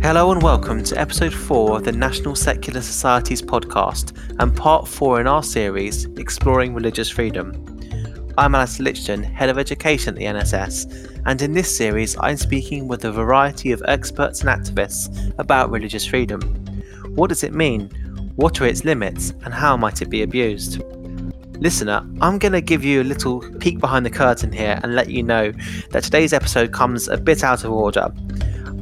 Hello and welcome to episode 4 of the National Secular Society's podcast and part 4 in our series Exploring Religious Freedom. I'm Alastair Lichten, Head of Education at the NSS, and in this series I'm speaking with a variety of experts and activists about religious freedom. What does it mean? What are its limits? And how might it be abused? Listener, I'm going to give you a little peek behind the curtain here and let you know that today's episode comes a bit out of order.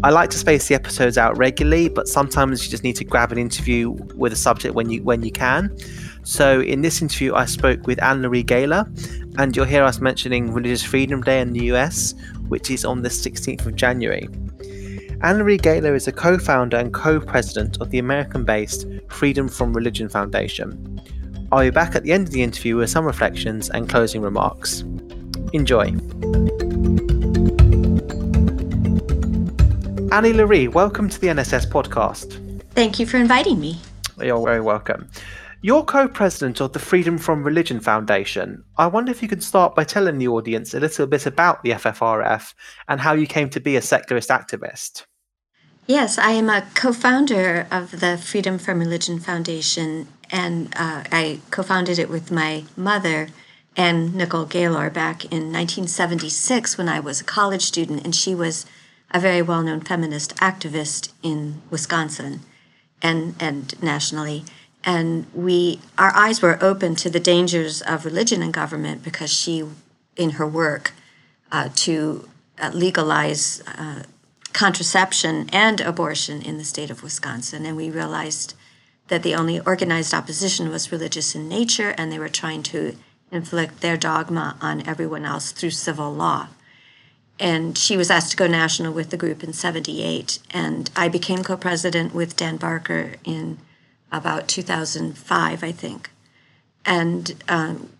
I like to space the episodes out regularly, but sometimes you just need to grab an interview with a subject when you when you can. So in this interview, I spoke with Annie Laurie Gaylor, and you'll hear us mentioning Religious Freedom Day in the US, which is on the 16th of January. Annie Laurie Gaylor is a co-founder and co-president of the American-based Freedom from Religion Foundation. I'll be back at the end of the interview with some reflections and closing remarks. Enjoy. Annie Laurie, welcome to the NSS podcast. Thank you for inviting me. You're very welcome. You're co president of the Freedom from Religion Foundation. I wonder if you could start by telling the audience a little bit about the FFRF and how you came to be a secularist activist. Yes, I am a co founder of the Freedom from Religion Foundation, and uh, I co founded it with my mother, and Nicol Gaylor, back in 1976 when I was a college student, and she was a very well known feminist activist in Wisconsin and, and nationally. And we, our eyes were open to the dangers of religion and government because she, in her work uh, to uh, legalize uh, contraception and abortion in the state of Wisconsin, and we realized that the only organized opposition was religious in nature, and they were trying to inflict their dogma on everyone else through civil law and she was asked to go national with the group in 78 and i became co-president with dan barker in about 2005 i think. And um,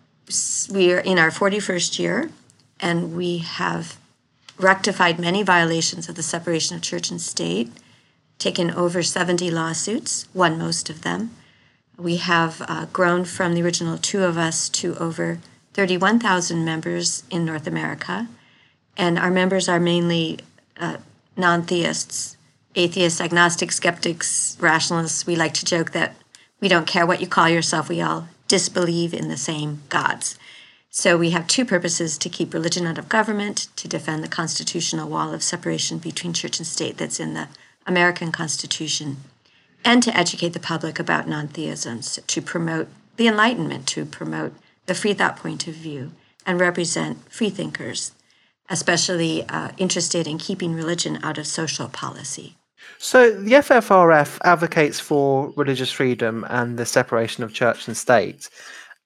we are in our 41st year and we have rectified many violations of the separation of church and state taken over 70 lawsuits won most of them. We have uh, grown from the original two of us to over 31000 members in north america and our members are mainly uh, non theists, atheists, agnostics, skeptics, rationalists. We like to joke that we don't care what you call yourself, we all disbelieve in the same gods. So we have two purposes to keep religion out of government, to defend the constitutional wall of separation between church and state that's in the American Constitution, and to educate the public about non theisms, to promote the Enlightenment, to promote the free thought point of view, and represent free thinkers especially uh, interested in keeping religion out of social policy. So, the FFRF advocates for religious freedom and the separation of church and state,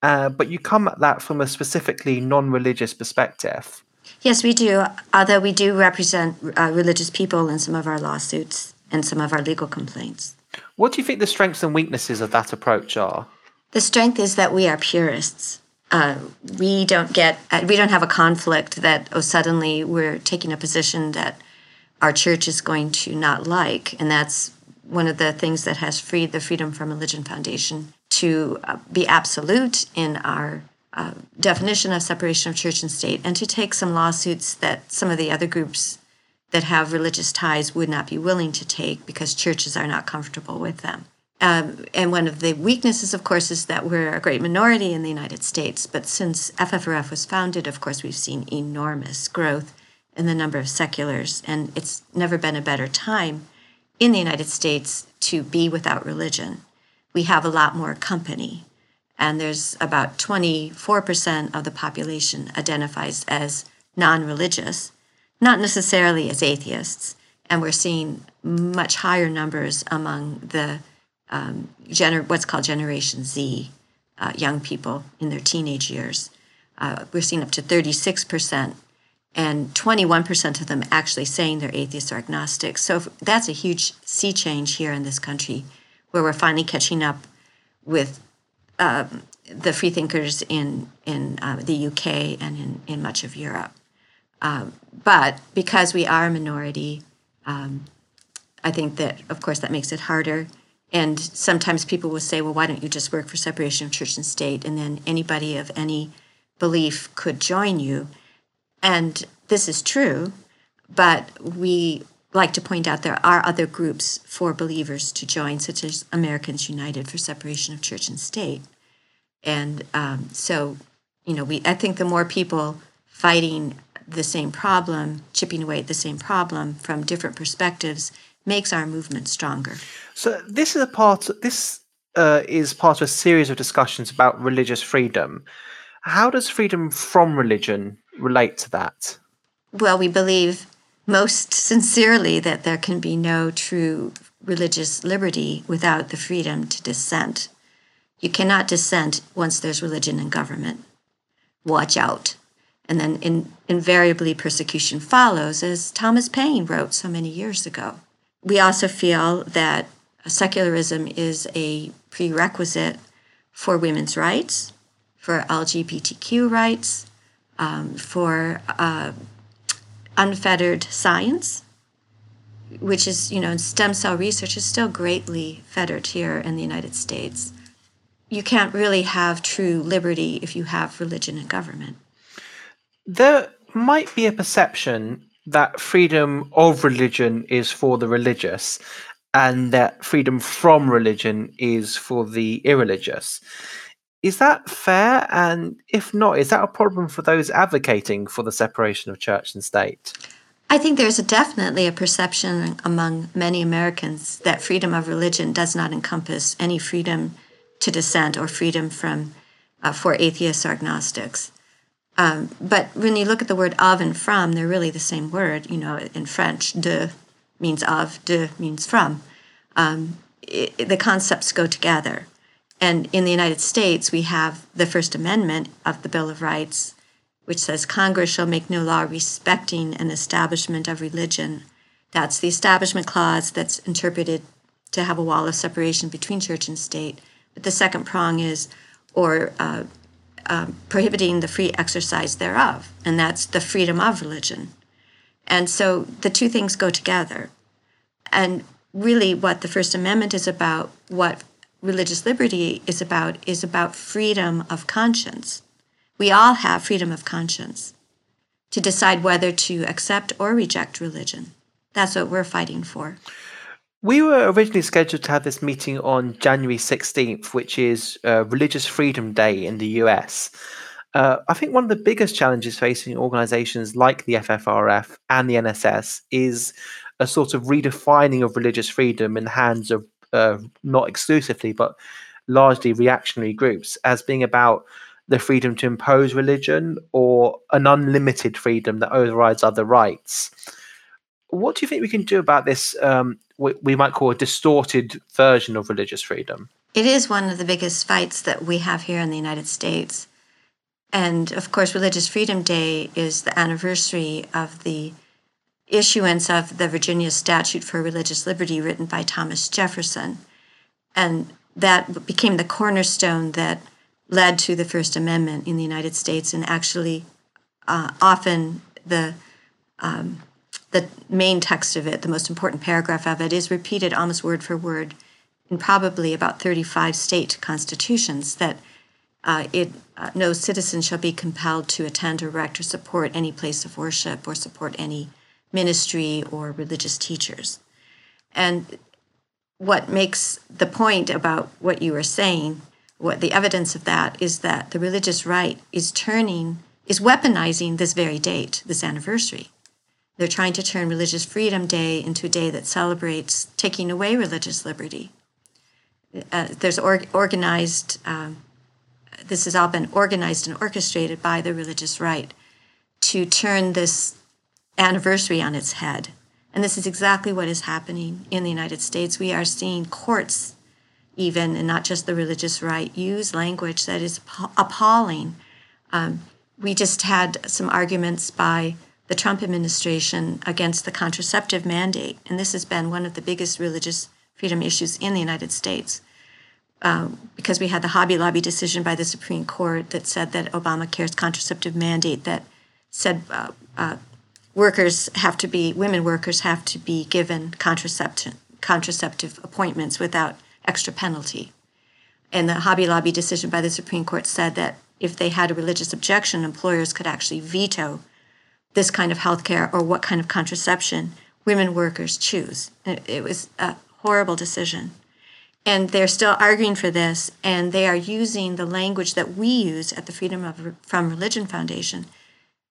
uh, but you come at that from a specifically non religious perspective. Yes, we do, although we do represent uh, religious people in some of our lawsuits and some of our legal complaints. What do you think the strengths and weaknesses of that approach are? The strength is that we are purists uh, we don't get uh, we don't have a conflict that oh suddenly we're taking a position that our church is going to not like. And that's one of the things that has freed the freedom from religion foundation to uh, be absolute in our uh, definition of separation of church and state and to take some lawsuits that some of the other groups that have religious ties would not be willing to take because churches are not comfortable with them um, and one of the weaknesses, of course, is that we're a great minority in the United States. But since FFRF was founded, of course, we've seen enormous growth in the number of seculars. And it's never been a better time in the United States to be without religion. We have a lot more company. And there's about 24% of the population identifies as non religious, not necessarily as atheists. And we're seeing much higher numbers among the um, gener- what's called Generation Z, uh, young people in their teenage years. Uh, we're seeing up to 36%, and 21% of them actually saying they're atheists or agnostics. So that's a huge sea change here in this country, where we're finally catching up with um, the freethinkers in in uh, the UK and in, in much of Europe. Um, but because we are a minority, um, I think that of course that makes it harder and sometimes people will say, well, why don't you just work for separation of church and state? And then anybody of any belief could join you. And this is true, but we like to point out there are other groups for believers to join, such as Americans United for Separation of Church and State. And um, so, you know, we I think the more people fighting the same problem, chipping away at the same problem from different perspectives, makes our movement stronger. So this is a part. This uh, is part of a series of discussions about religious freedom. How does freedom from religion relate to that? Well, we believe most sincerely that there can be no true religious liberty without the freedom to dissent. You cannot dissent once there's religion in government. Watch out. And then in, invariably persecution follows, as Thomas Paine wrote so many years ago. We also feel that secularism is a prerequisite for women's rights, for LGBTQ rights, um, for uh, unfettered science, which is, you know, stem cell research is still greatly fettered here in the United States. You can't really have true liberty if you have religion and government. There might be a perception that freedom of religion is for the religious and that freedom from religion is for the irreligious. Is that fair? And if not, is that a problem for those advocating for the separation of church and state? I think there's a definitely a perception among many Americans that freedom of religion does not encompass any freedom to dissent or freedom from uh, for atheists or agnostics. Um, but when you look at the word of and from, they're really the same word. You know, in French, de means of, de means from. Um, it, the concepts go together. And in the United States, we have the First Amendment of the Bill of Rights, which says Congress shall make no law respecting an establishment of religion. That's the Establishment Clause that's interpreted to have a wall of separation between church and state. But the second prong is, or uh, um, prohibiting the free exercise thereof, and that's the freedom of religion. And so the two things go together. And really, what the First Amendment is about, what religious liberty is about is about freedom of conscience. We all have freedom of conscience to decide whether to accept or reject religion. That's what we're fighting for. We were originally scheduled to have this meeting on January 16th, which is uh, Religious Freedom Day in the US. Uh, I think one of the biggest challenges facing organizations like the FFRF and the NSS is a sort of redefining of religious freedom in the hands of uh, not exclusively, but largely reactionary groups as being about the freedom to impose religion or an unlimited freedom that overrides other rights. What do you think we can do about this? Um, we might call a distorted version of religious freedom. It is one of the biggest fights that we have here in the United States. And of course, Religious Freedom Day is the anniversary of the issuance of the Virginia Statute for Religious Liberty, written by Thomas Jefferson. And that became the cornerstone that led to the First Amendment in the United States. And actually, uh, often the um, the main text of it, the most important paragraph of it, is repeated almost word for word in probably about 35 state constitutions that uh, it uh, no citizen shall be compelled to attend, erect, or support any place of worship or support any ministry or religious teachers. And what makes the point about what you were saying, what the evidence of that is that the religious right is turning, is weaponizing this very date, this anniversary. They're trying to turn Religious Freedom Day into a day that celebrates taking away religious liberty. Uh, there's or, organized, um, this has all been organized and orchestrated by the religious right to turn this anniversary on its head. And this is exactly what is happening in the United States. We are seeing courts, even, and not just the religious right, use language that is appalling. Um, we just had some arguments by the Trump administration against the contraceptive mandate, and this has been one of the biggest religious freedom issues in the United States. Um, because we had the Hobby Lobby decision by the Supreme Court that said that Obamacare's contraceptive mandate that said uh, uh, workers have to be women workers have to be given contraception contraceptive appointments without extra penalty. And the Hobby Lobby decision by the Supreme Court said that if they had a religious objection, employers could actually veto this kind of health care or what kind of contraception women workers choose. It, it was a horrible decision. And they're still arguing for this, and they are using the language that we use at the Freedom of, from Religion Foundation,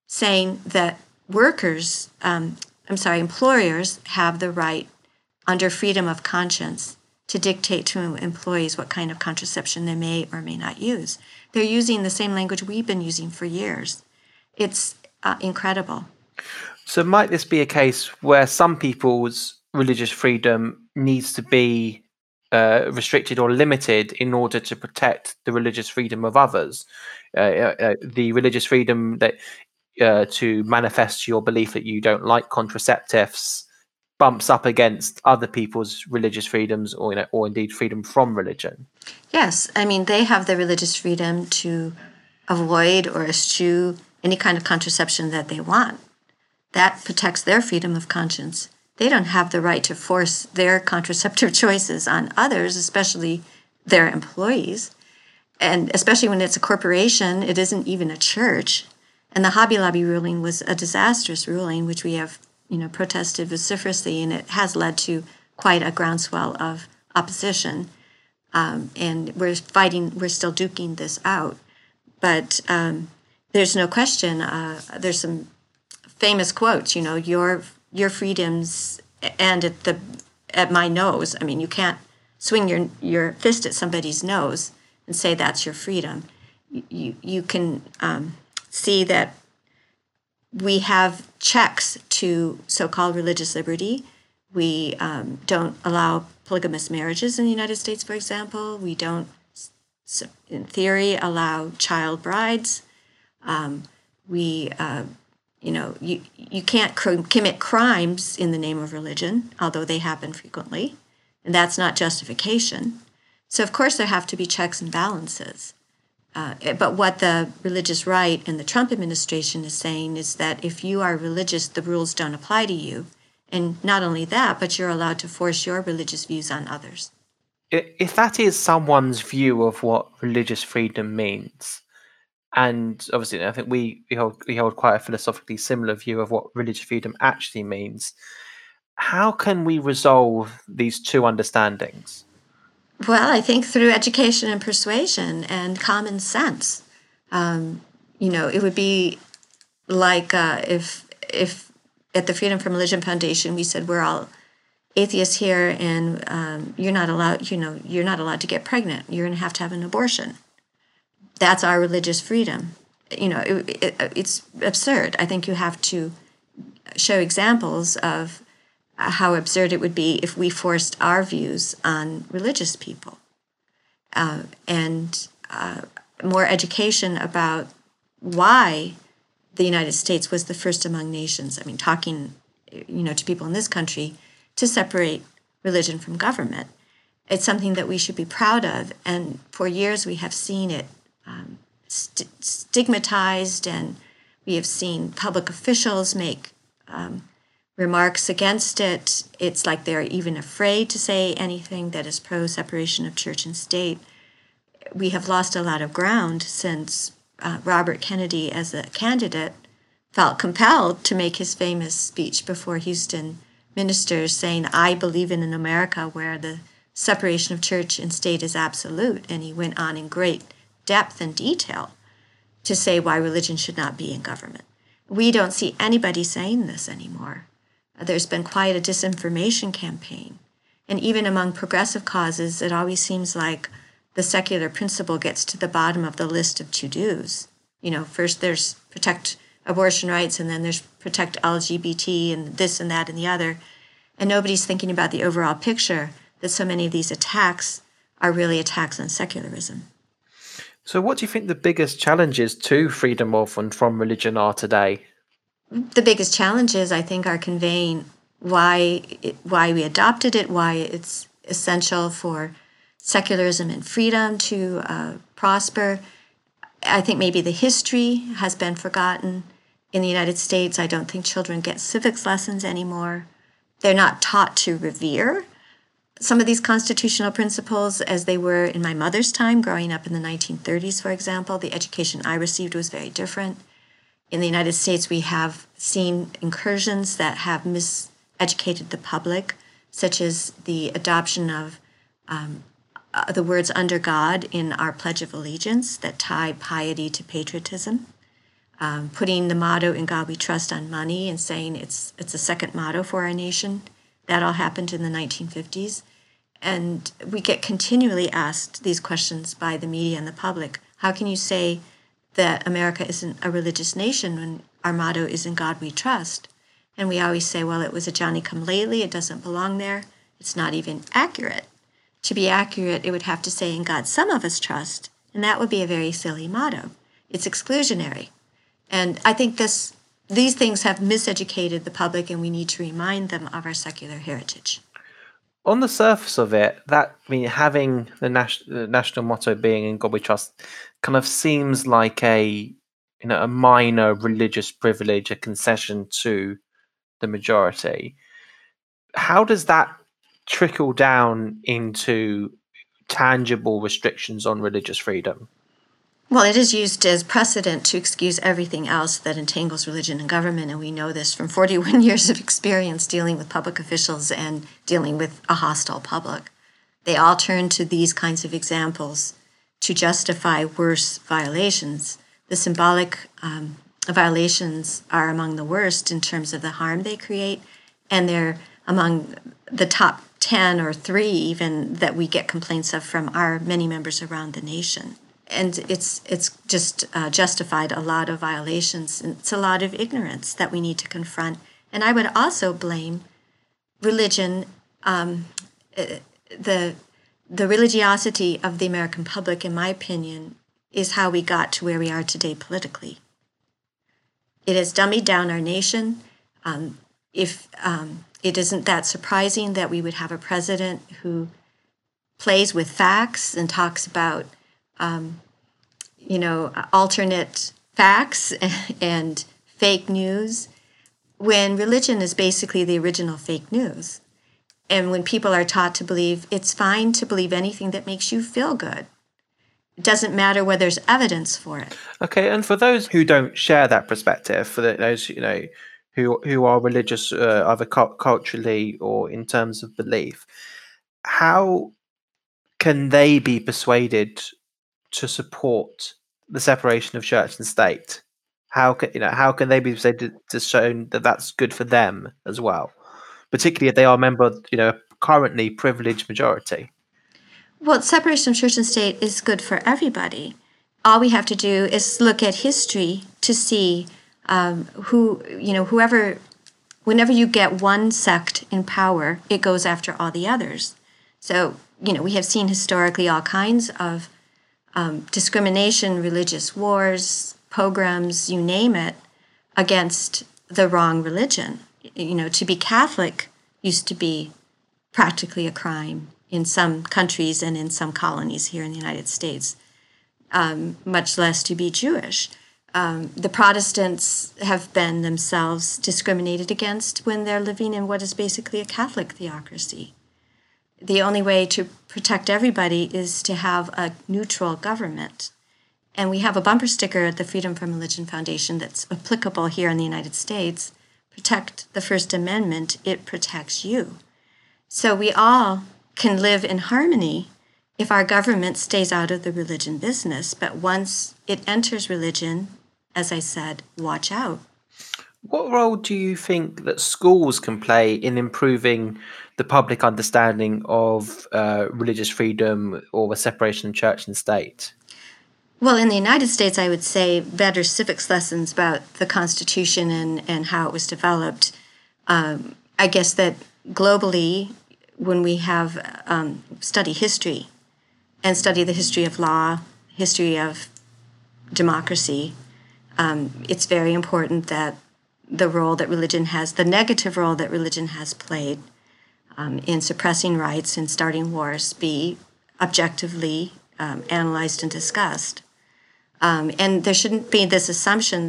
saying that workers, um, I'm sorry, employers have the right under freedom of conscience to dictate to employees what kind of contraception they may or may not use. They're using the same language we've been using for years. It's uh, incredible. So, might this be a case where some people's religious freedom needs to be uh, restricted or limited in order to protect the religious freedom of others? Uh, uh, uh the religious freedom that uh, to manifest your belief that you don't like contraceptives bumps up against other people's religious freedoms or you know, or indeed freedom from religion. Yes, I mean they have the religious freedom to avoid or eschew any kind of contraception that they want. That protects their freedom of conscience. They don't have the right to force their contraceptive choices on others, especially their employees. And especially when it's a corporation, it isn't even a church. And the Hobby Lobby ruling was a disastrous ruling, which we have, you know, protested vociferously, and it has led to quite a groundswell of opposition. Um, and we're fighting, we're still duking this out. But um, there's no question. Uh, there's some famous quotes. You know, your your freedoms end at the at my nose. I mean, you can't swing your your fist at somebody's nose and say that's your freedom. You you, you can um, see that we have checks to so-called religious liberty. We um, don't allow polygamous marriages in the United States, for example. We don't, in theory, allow child brides. Um, we, uh, you know, you, you can't cr- commit crimes in the name of religion, although they happen frequently, and that's not justification. So, of course, there have to be checks and balances. Uh, but what the religious right and the Trump administration is saying is that if you are religious, the rules don't apply to you. And not only that, but you're allowed to force your religious views on others. If that is someone's view of what religious freedom means, and obviously, I think we, we hold we hold quite a philosophically similar view of what religious freedom actually means. How can we resolve these two understandings? Well, I think through education and persuasion and common sense. Um, you know, it would be like uh, if if at the Freedom from Religion Foundation we said we're all atheists here and um, you're not allowed you know you're not allowed to get pregnant you're going to have to have an abortion that's our religious freedom. You know, it, it, it's absurd. I think you have to show examples of how absurd it would be if we forced our views on religious people. Uh, and uh, more education about why the United States was the first among nations. I mean, talking, you know, to people in this country to separate religion from government. It's something that we should be proud of. And for years we have seen it um, st- stigmatized, and we have seen public officials make um, remarks against it. It's like they're even afraid to say anything that is pro separation of church and state. We have lost a lot of ground since uh, Robert Kennedy, as a candidate, felt compelled to make his famous speech before Houston ministers saying, I believe in an America where the separation of church and state is absolute. And he went on in great depth and detail to say why religion should not be in government. We don't see anybody saying this anymore. Uh, there's been quite a disinformation campaign. And even among progressive causes, it always seems like the secular principle gets to the bottom of the list of to dos. You know, first there's protect abortion rights, and then there's protect LGBT, and this and that and the other. And nobody's thinking about the overall picture that so many of these attacks are really attacks on secularism. So, what do you think the biggest challenges to freedom of and from religion are today? The biggest challenges, I think, are conveying why it, why we adopted it, why it's essential for secularism and freedom to uh, prosper. I think maybe the history has been forgotten. In the United States, I don't think children get civics lessons anymore. They're not taught to revere some of these constitutional principles as they were in my mother's time, growing up in the 1930s, for example. The education I received was very different. In the United States, we have seen incursions that have mis educated the public, such as the adoption of um, uh, the words under God in our Pledge of Allegiance that tie piety to patriotism. Um, putting the motto "In God We Trust" on money and saying it's it's a second motto for our nation. That all happened in the 1950s, and we get continually asked these questions by the media and the public. How can you say that America isn't a religious nation when our motto is "In God We Trust"? And we always say, well, it was a Johnny come lately. It doesn't belong there. It's not even accurate. To be accurate, it would have to say, in God, some of us trust. And that would be a very silly motto. It's exclusionary. And I think this, these things have miseducated the public, and we need to remind them of our secular heritage. On the surface of it, that I mean, having the, nas- the national motto being "In God We Trust" kind of seems like a you know a minor religious privilege, a concession to the majority. How does that trickle down into tangible restrictions on religious freedom? Well, it is used as precedent to excuse everything else that entangles religion and government, and we know this from 41 years of experience dealing with public officials and dealing with a hostile public. They all turn to these kinds of examples to justify worse violations. The symbolic um, violations are among the worst in terms of the harm they create, and they're among the top 10 or 3 even that we get complaints of from our many members around the nation and it's it's just uh, justified a lot of violations. and It's a lot of ignorance that we need to confront. And I would also blame religion, um, uh, the the religiosity of the American public, in my opinion, is how we got to where we are today politically. It has dummied down our nation. Um, if um, it isn't that surprising that we would have a president who plays with facts and talks about um, you know, alternate facts and fake news when religion is basically the original fake news. And when people are taught to believe it's fine to believe anything that makes you feel good, it doesn't matter whether there's evidence for it. Okay, and for those who don't share that perspective, for those you know who who are religious uh, either culturally or in terms of belief, how can they be persuaded to support the separation of church and state? How can you know how can they be said to, to show that that's good for them as well, particularly if they are a member, you know, currently privileged majority? Well, separation of church and state is good for everybody. All we have to do is look at history to see um, who you know whoever whenever you get one sect in power, it goes after all the others. So, you know, we have seen historically all kinds of um, discrimination, religious wars, pogroms, you name it, against the wrong religion. You know, to be Catholic used to be practically a crime in some countries and in some colonies here in the United States, um, much less to be Jewish. Um, the Protestants have been themselves discriminated against when they're living in what is basically a Catholic theocracy the only way to protect everybody is to have a neutral government. And we have a bumper sticker at the Freedom from Religion Foundation that's applicable here in the United States. Protect the First Amendment, it protects you. So we all can live in harmony if our government stays out of the religion business. But once it enters religion, as I said, watch out. What role do you think that schools can play in improving the public understanding of uh, religious freedom or the separation of church and state? Well, in the United States, I would say better civics lessons about the Constitution and, and how it was developed. Um, I guess that globally, when we have um, study history and study the history of law, history of democracy, um, it's very important that the role that religion has, the negative role that religion has played um, in suppressing rights and starting wars, be objectively um, analyzed and discussed. Um, and there shouldn't be this assumption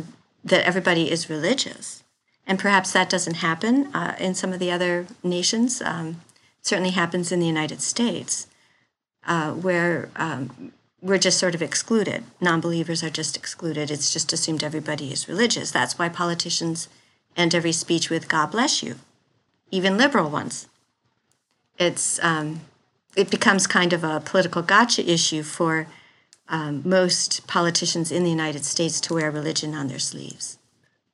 that everybody is religious. And perhaps that doesn't happen uh, in some of the other nations. Um, it certainly happens in the United States, uh, where um, we're just sort of excluded. Non believers are just excluded. It's just assumed everybody is religious. That's why politicians end every speech with God bless you. even liberal ones. It's um, it becomes kind of a political gotcha issue for um, most politicians in the United States to wear religion on their sleeves.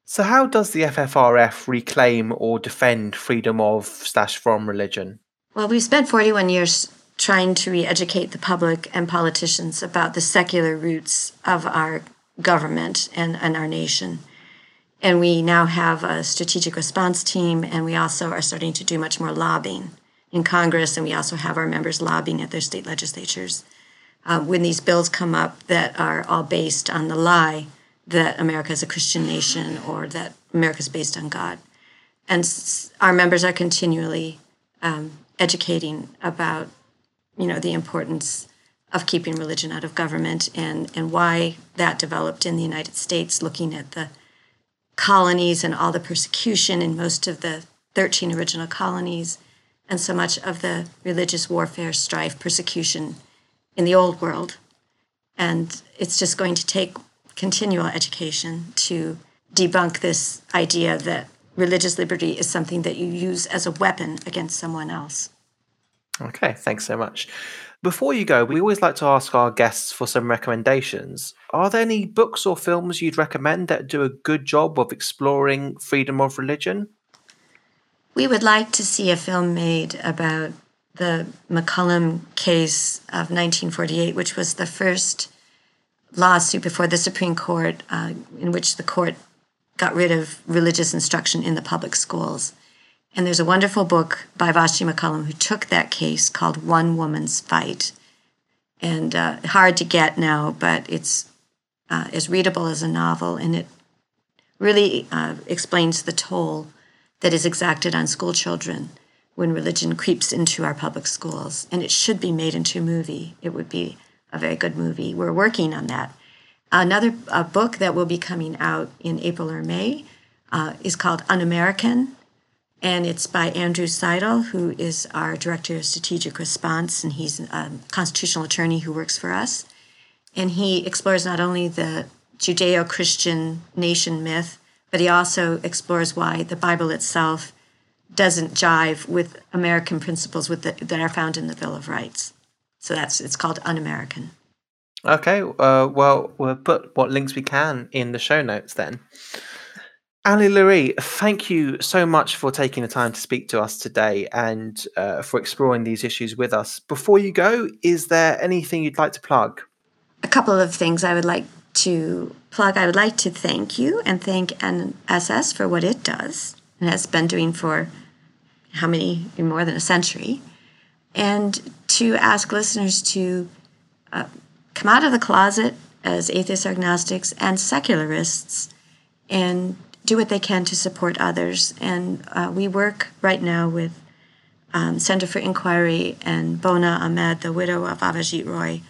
So, how does the FFRF reclaim or defend freedom of slash from religion? Well, we've spent 41 years trying to re educate the public and politicians about the secular roots of our government and, and our nation. And we now have a strategic response team, and we also are starting to do much more lobbying in Congress, and we also have our members lobbying at their state legislatures. Uh, when these bills come up that are all based on the lie that America is a Christian nation or that America is based on God. And s- our members are continually um, educating about, you know, the importance of keeping religion out of government and, and why that developed in the United States, looking at the colonies and all the persecution in most of the 13 original colonies and so much of the religious warfare, strife, persecution in the old world. And it's just going to take continual education to debunk this idea that religious liberty is something that you use as a weapon against someone else. Okay, thanks so much. Before you go, we always like to ask our guests for some recommendations. Are there any books or films you'd recommend that do a good job of exploring freedom of religion? We would like to see a film made about the McCollum case of 1948, which was the first lawsuit before the Supreme Court uh, in which the court got rid of religious instruction in the public schools. And there's a wonderful book by Vashti McCollum who took that case called One Woman's Fight. And uh, hard to get now, but it's uh, as readable as a novel, and it really uh, explains the toll that is exacted on school children when religion creeps into our public schools. And it should be made into a movie. It would be a very good movie. We're working on that. Another book that will be coming out in April or May uh, is called Un American, and it's by Andrew Seidel, who is our Director of Strategic Response, and he's a constitutional attorney who works for us. And he explores not only the Judeo Christian nation myth, but he also explores why the Bible itself doesn't jive with American principles with the, that are found in the Bill of Rights. So that's it's called Un-American. Okay, uh, well, we'll put what links we can in the show notes then. Annie Laurie, thank you so much for taking the time to speak to us today and uh, for exploring these issues with us. Before you go, is there anything you'd like to plug? A couple of things I would like to plug. I would like to thank you and thank NSS for what it does and has been doing for how many, more than a century, and to ask listeners to uh, come out of the closet as atheists, agnostics, and secularists and do what they can to support others. And uh, we work right now with um, Center for Inquiry and Bonya Ahmed, the widow of Avijit Roy,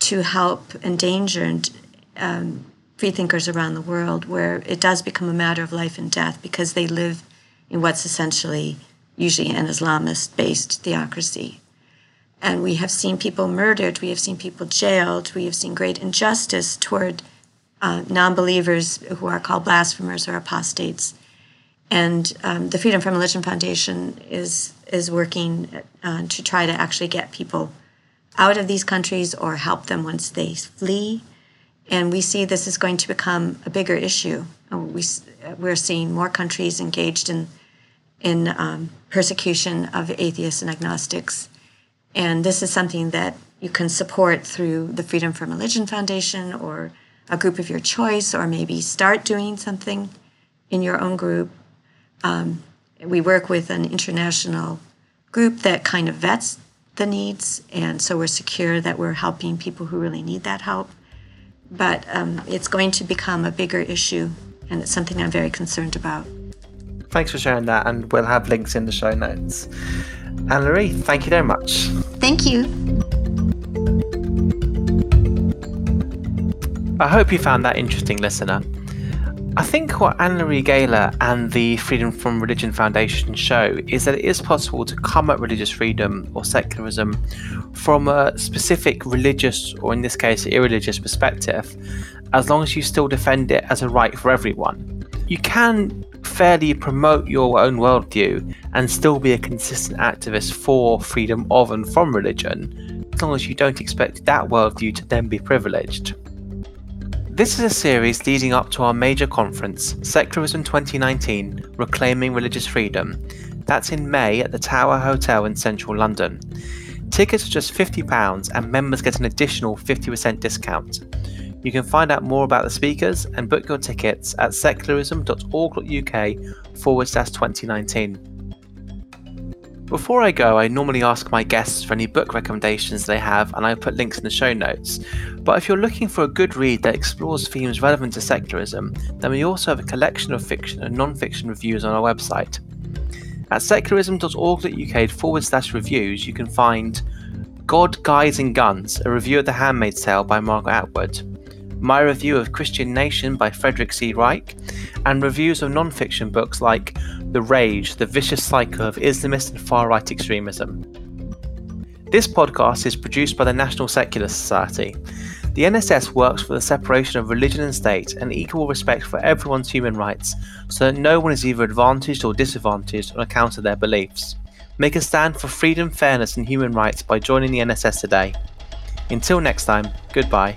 to help endangered um, freethinkers around the world where it does become a matter of life and death because they live in what's essentially usually an Islamist based theocracy. And we have seen people murdered, we have seen people jailed, we have seen great injustice toward uh, non believers who are called blasphemers or apostates. And um, the Freedom from Religion Foundation is, is working uh, to try to actually get people out of these countries or help them once they flee. And we see this is going to become a bigger issue. Uh, we, we're seeing more countries engaged in, in um, persecution of atheists and agnostics. And this is something that you can support through the Freedom from Religion Foundation or a group of your choice, or maybe start doing something in your own group. Um, we work with an international group that kind of vets the needs, and so we're secure that we're helping people who really need that help. But um, it's going to become a bigger issue, and it's something I'm very concerned about. Thanks for sharing that, and we'll have links in the show notes. Annie Laurie, thank you very much. Thank you. I hope you found that interesting, listener. I think what Annie Laurie Gaylor and the Freedom from Religion Foundation show is that it is possible to come at religious freedom or secularism from a specific religious, or in this case, irreligious perspective, as long as you still defend it as a right for everyone. You can fairly promote your own worldview and still be a consistent activist for freedom of and from religion, as long as you don't expect that worldview to then be privileged. This is a series leading up to our major conference, Secularism 2019 Reclaiming Religious Freedom. That's in May at the Tower Hotel in central London. Tickets are just £50 and members get an additional 50% discount. You can find out more about the speakers and book your tickets at secularism.org.uk forward slash 2019. Before I go, I normally ask my guests for any book recommendations they have, and I put links in the show notes. But if you're looking for a good read that explores themes relevant to secularism, then we also have a collection of fiction and non fiction reviews on our website. At secularism.org.uk forward slash reviews, you can find God, Guys, and Guns, a review of The Handmaid's Tale by Margaret Atwood, my review of Christian Nation by Frederick C. Reich, and reviews of non fiction books like The Rage, The Vicious Cycle of Islamist and Far Right Extremism. This podcast is produced by the National Secular Society. The NSS works for the separation of religion and state and equal respect for everyone's human rights so that no one is either advantaged or disadvantaged on account of their beliefs. Make a stand for freedom, fairness, and human rights by joining the NSS today. Until next time, goodbye.